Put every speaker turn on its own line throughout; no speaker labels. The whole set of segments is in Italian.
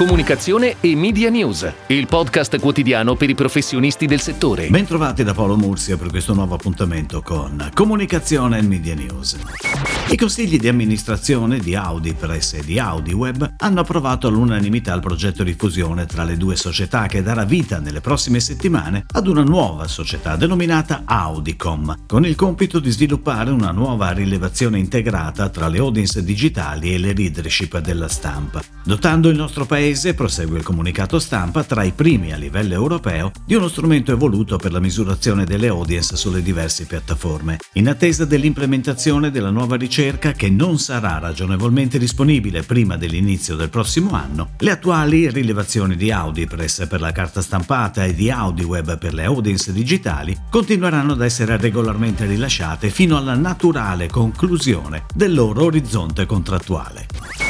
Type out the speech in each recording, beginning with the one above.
comunicazione e media news, il podcast quotidiano per i professionisti del settore.
Bentrovati da Paolo Mursia per questo nuovo appuntamento con Comunicazione e Media News. I consigli di amministrazione di Audi Press e di Audi Web hanno approvato all'unanimità il progetto di fusione tra le due società che darà vita nelle prossime settimane ad una nuova società denominata Audicom, con il compito di sviluppare una nuova rilevazione integrata tra le audience digitali e le leadership della stampa, dotando il nostro paese paese, prosegue il comunicato stampa, tra i primi a livello europeo di uno strumento evoluto per la misurazione delle audience sulle diverse piattaforme, in attesa dell'implementazione della nuova ricerca che non sarà ragionevolmente disponibile prima dell'inizio del prossimo anno. Le attuali rilevazioni di AudiPress per la carta stampata e di AudiWeb per le audience digitali continueranno ad essere regolarmente rilasciate fino alla naturale conclusione del loro orizzonte contrattuale.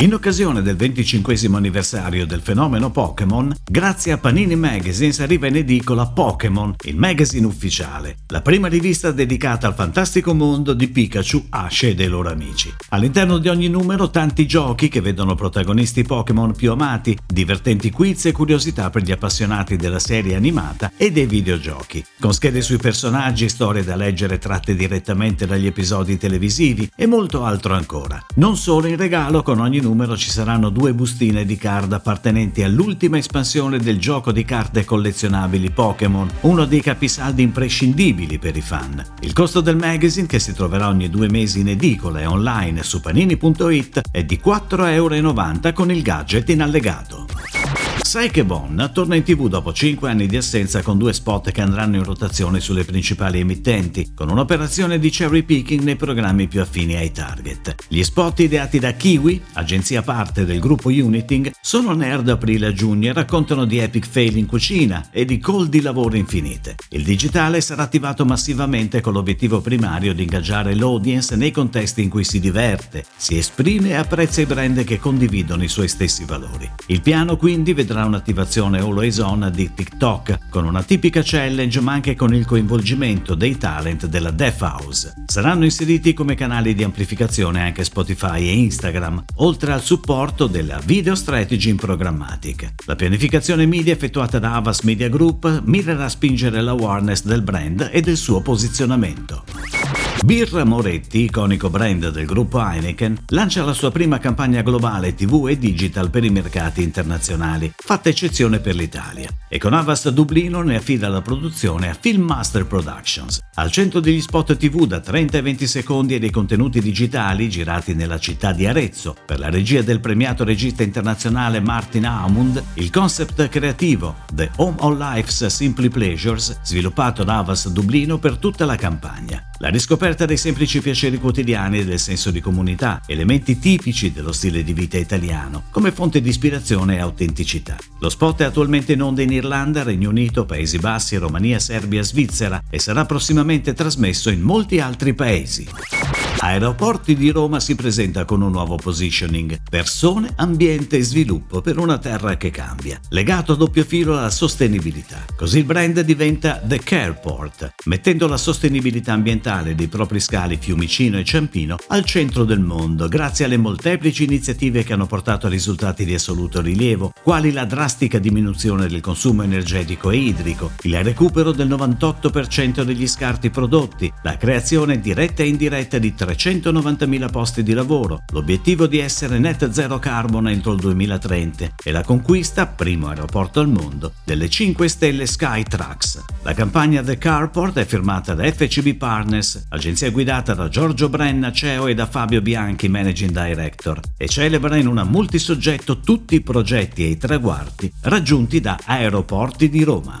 In occasione del 25 anniversario del fenomeno Pokémon, grazie a Panini Magazines arriva in edicola Pokémon, il magazine ufficiale, la prima rivista dedicata al fantastico mondo di Pikachu, Ash e dei loro amici. All'interno di ogni numero tanti giochi che vedono protagonisti Pokémon più amati, divertenti quiz e curiosità per gli appassionati della serie animata e dei videogiochi, con schede sui personaggi, storie da leggere tratte direttamente dagli episodi televisivi e molto altro ancora. Non solo in regalo con ogni numero numero ci saranno due bustine di card appartenenti all'ultima espansione del gioco di carte collezionabili Pokémon, uno dei capisaldi imprescindibili per i fan. Il costo del magazine, che si troverà ogni due mesi in edicola e online su panini.it, è di 4,90 euro con il gadget in allegato. Sai che Bon torna in tv dopo 5 anni di assenza con due spot che andranno in rotazione sulle principali emittenti, con un'operazione di cherry picking nei programmi più affini ai target. Gli spot ideati da Kiwi, agenzia parte del gruppo Uniting, sono nerd aprile a giugno e raccontano di epic fail in cucina e di call di lavoro infinite. Il digitale sarà attivato massivamente con l'obiettivo primario di ingaggiare l'audience nei contesti in cui si diverte, si esprime e apprezza i brand che condividono i suoi stessi valori. Il piano quindi vedrà sarà un'attivazione always on di TikTok, con una tipica challenge ma anche con il coinvolgimento dei talent della Death House. Saranno inseriti come canali di amplificazione anche Spotify e Instagram, oltre al supporto della Video Strategy in Programmatic. La pianificazione media effettuata da Avas Media Group mirerà a spingere l'awareness del brand e del suo posizionamento. Birra Moretti, iconico brand del gruppo Heineken, lancia la sua prima campagna globale TV e digital per i mercati internazionali, fatta eccezione per l'Italia, e con Avast Dublino ne affida la produzione a Filmmaster Productions. Al centro degli spot TV da 30 e 20 secondi e dei contenuti digitali girati nella città di Arezzo, per la regia del premiato regista internazionale Martin Aumund, il concept creativo The Home of Life's Simply Pleasures, sviluppato da Avast Dublino per tutta la campagna. La riscoperta dei semplici piaceri quotidiani e del senso di comunità, elementi tipici dello stile di vita italiano, come fonte di ispirazione e autenticità. Lo spot è attualmente in onda in Irlanda, Regno Unito, Paesi Bassi, Romania, Serbia, Svizzera e sarà prossimamente trasmesso in molti altri paesi. Aeroporti di Roma si presenta con un nuovo positioning, persone, ambiente e sviluppo per una terra che cambia, legato a doppio filo alla sostenibilità. Così il brand diventa The Careport, mettendo la sostenibilità ambientale dei propri scali Fiumicino e Ciampino al centro del mondo, grazie alle molteplici iniziative che hanno portato a risultati di assoluto rilievo, quali la drastica diminuzione del consumo energetico e idrico, il recupero del 98% degli scarti prodotti, la creazione diretta e indiretta di 3 390.000 posti di lavoro, l'obiettivo di essere net zero carbon entro il 2030 e la conquista, primo aeroporto al mondo, delle 5 stelle Skytrax. La campagna The Carport è firmata da FCB Partners, agenzia guidata da Giorgio Brenna, CEO e da Fabio Bianchi, Managing Director, e celebra in una multisoggetto tutti i progetti e i traguardi raggiunti da Aeroporti di Roma.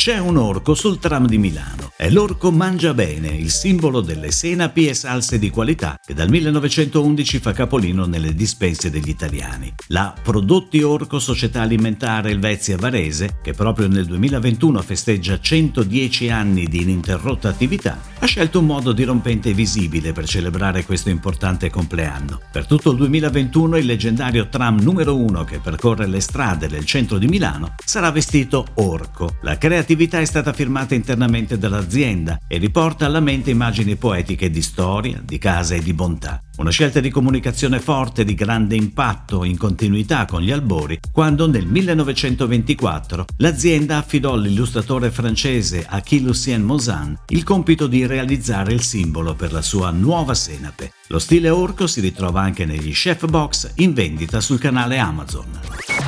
C'è un orco sul tram di Milano. È l'orco Mangia Bene, il simbolo delle senapi e salse di qualità che dal 1911 fa capolino nelle dispense degli italiani. La Prodotti Orco Società Alimentare Elvezia Varese, che proprio nel 2021 festeggia 110 anni di ininterrotta attività, ha scelto un modo dirompente e visibile per celebrare questo importante compleanno. Per tutto il 2021 il leggendario tram numero 1 che percorre le strade del centro di Milano sarà vestito orco. La creatività è stata firmata internamente dalla azienda e riporta alla mente immagini poetiche di storie storia, di casa e di bontà. Una scelta di comunicazione forte, di grande impatto, in continuità con gli albori, quando nel 1924 l'azienda affidò all'illustratore francese Achille Lucien Mosin il compito di realizzare il simbolo per la sua nuova senape. Lo stile orco si ritrova anche negli chef box in vendita sul canale Amazon.